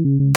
Mm-hmm.